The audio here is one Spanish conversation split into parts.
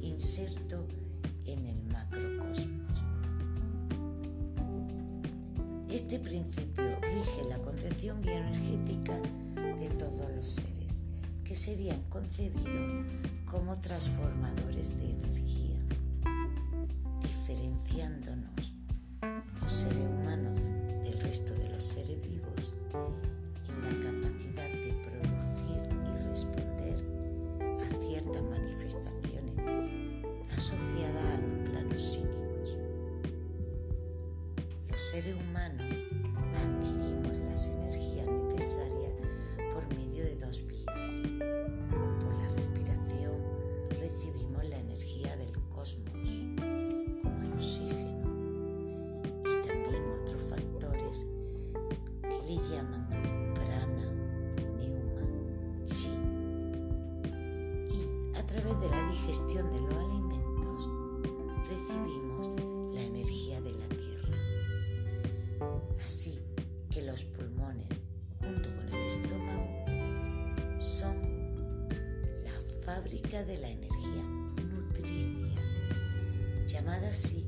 inserto en el macrocosmos. Este principio rige la concepción bioenergética de todos los seres, que serían concebidos como transformadores de energía, diferenciándonos los seres humanos del resto de los seres vivos Los seres humanos adquirimos las energías necesarias por medio de dos vías. Por la respiración recibimos la energía del cosmos, como el oxígeno, y también otros factores que le llaman prana, neuma, chi. Y a través de la digestión de los alimentos estómago, son la fábrica de la energía nutricia, llamada así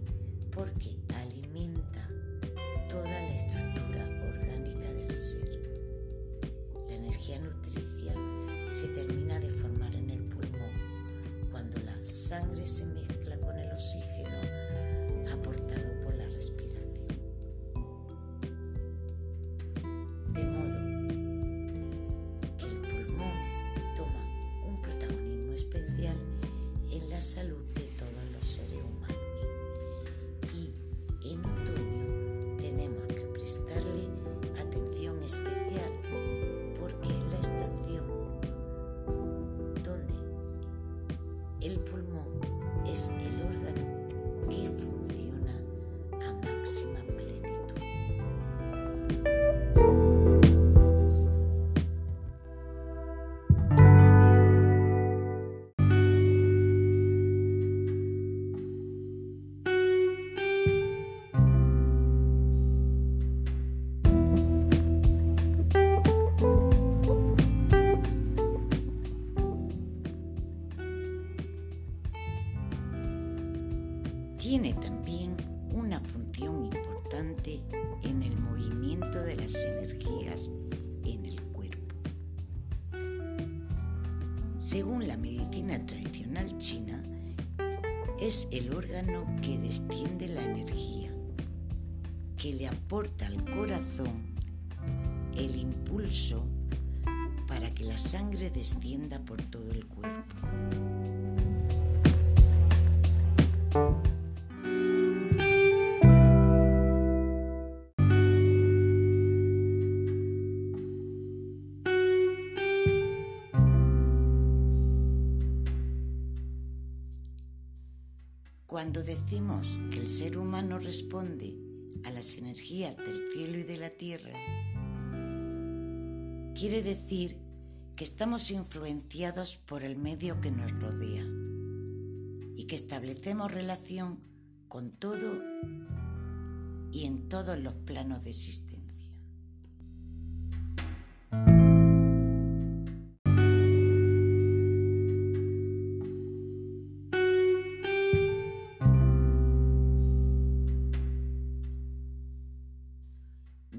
porque alimenta toda la estructura orgánica del ser. La energía nutricia se termina de formar en el pulmón cuando la sangre se mezcla la salud de todos los seres humanos. Y en otoño tenemos que prestarle atención especial porque es la estación donde el Tiene también una función importante en el movimiento de las energías en el cuerpo. Según la medicina tradicional china, es el órgano que desciende la energía, que le aporta al corazón el impulso para que la sangre descienda por todo el cuerpo. Cuando decimos que el ser humano responde a las energías del cielo y de la tierra, quiere decir que estamos influenciados por el medio que nos rodea y que establecemos relación con todo y en todos los planos de existencia.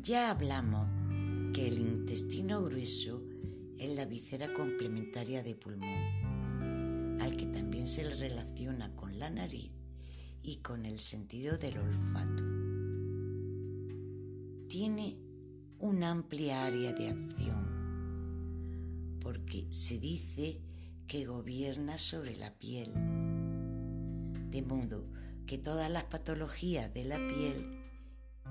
Ya hablamos que el intestino grueso es la visera complementaria de pulmón, al que también se le relaciona con la nariz y con el sentido del olfato. Tiene una amplia área de acción, porque se dice que gobierna sobre la piel, de modo que todas las patologías de la piel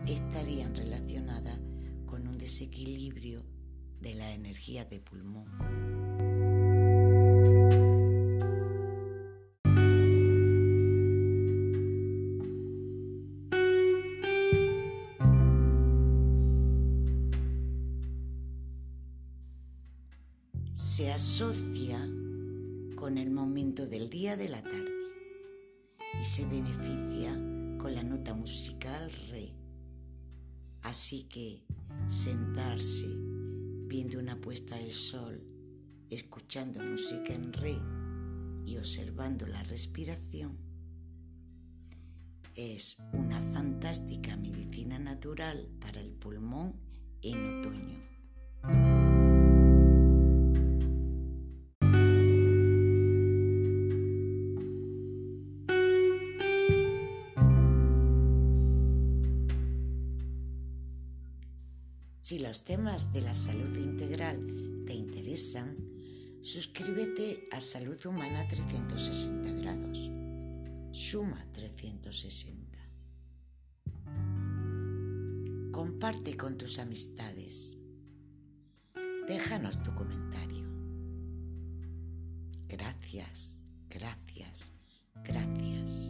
estarían relacionadas con un desequilibrio de la energía de pulmón. Se asocia con el momento del día de la tarde y se beneficia con la nota musical re Así que sentarse viendo una puesta de sol, escuchando música en re y observando la respiración es una fantástica medicina natural para el pulmón en otoño. Si los temas de la salud integral te interesan, suscríbete a Salud Humana 360 grados. Suma 360. Comparte con tus amistades. Déjanos tu comentario. Gracias, gracias, gracias.